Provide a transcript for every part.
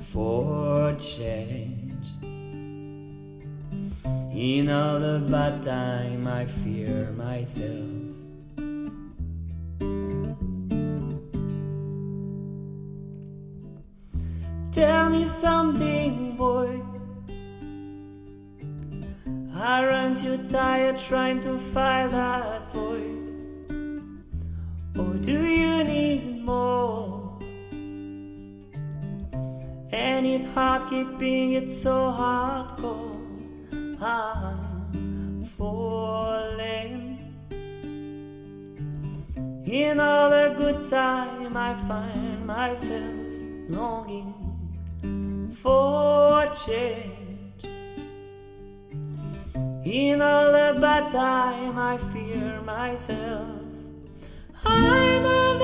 for change. In all the bad time, I fear myself. Tell me something, boy. Aren't you tired trying to fill that void? And it's hard keeping it so hardcore. I'm falling. In all the good time, I find myself longing for change. In all the bad time, I fear myself. I'm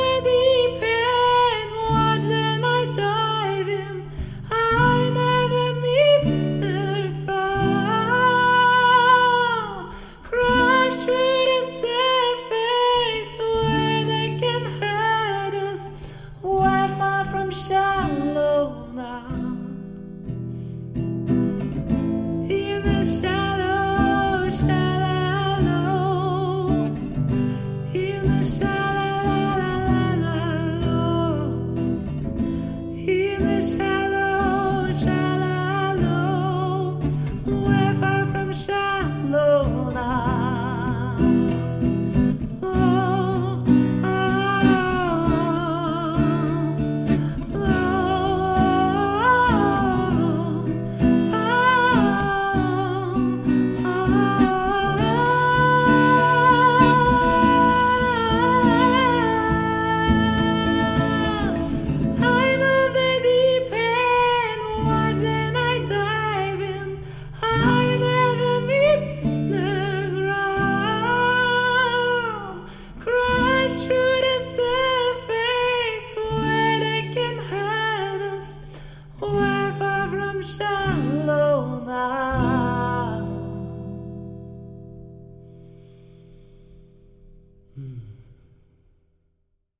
smell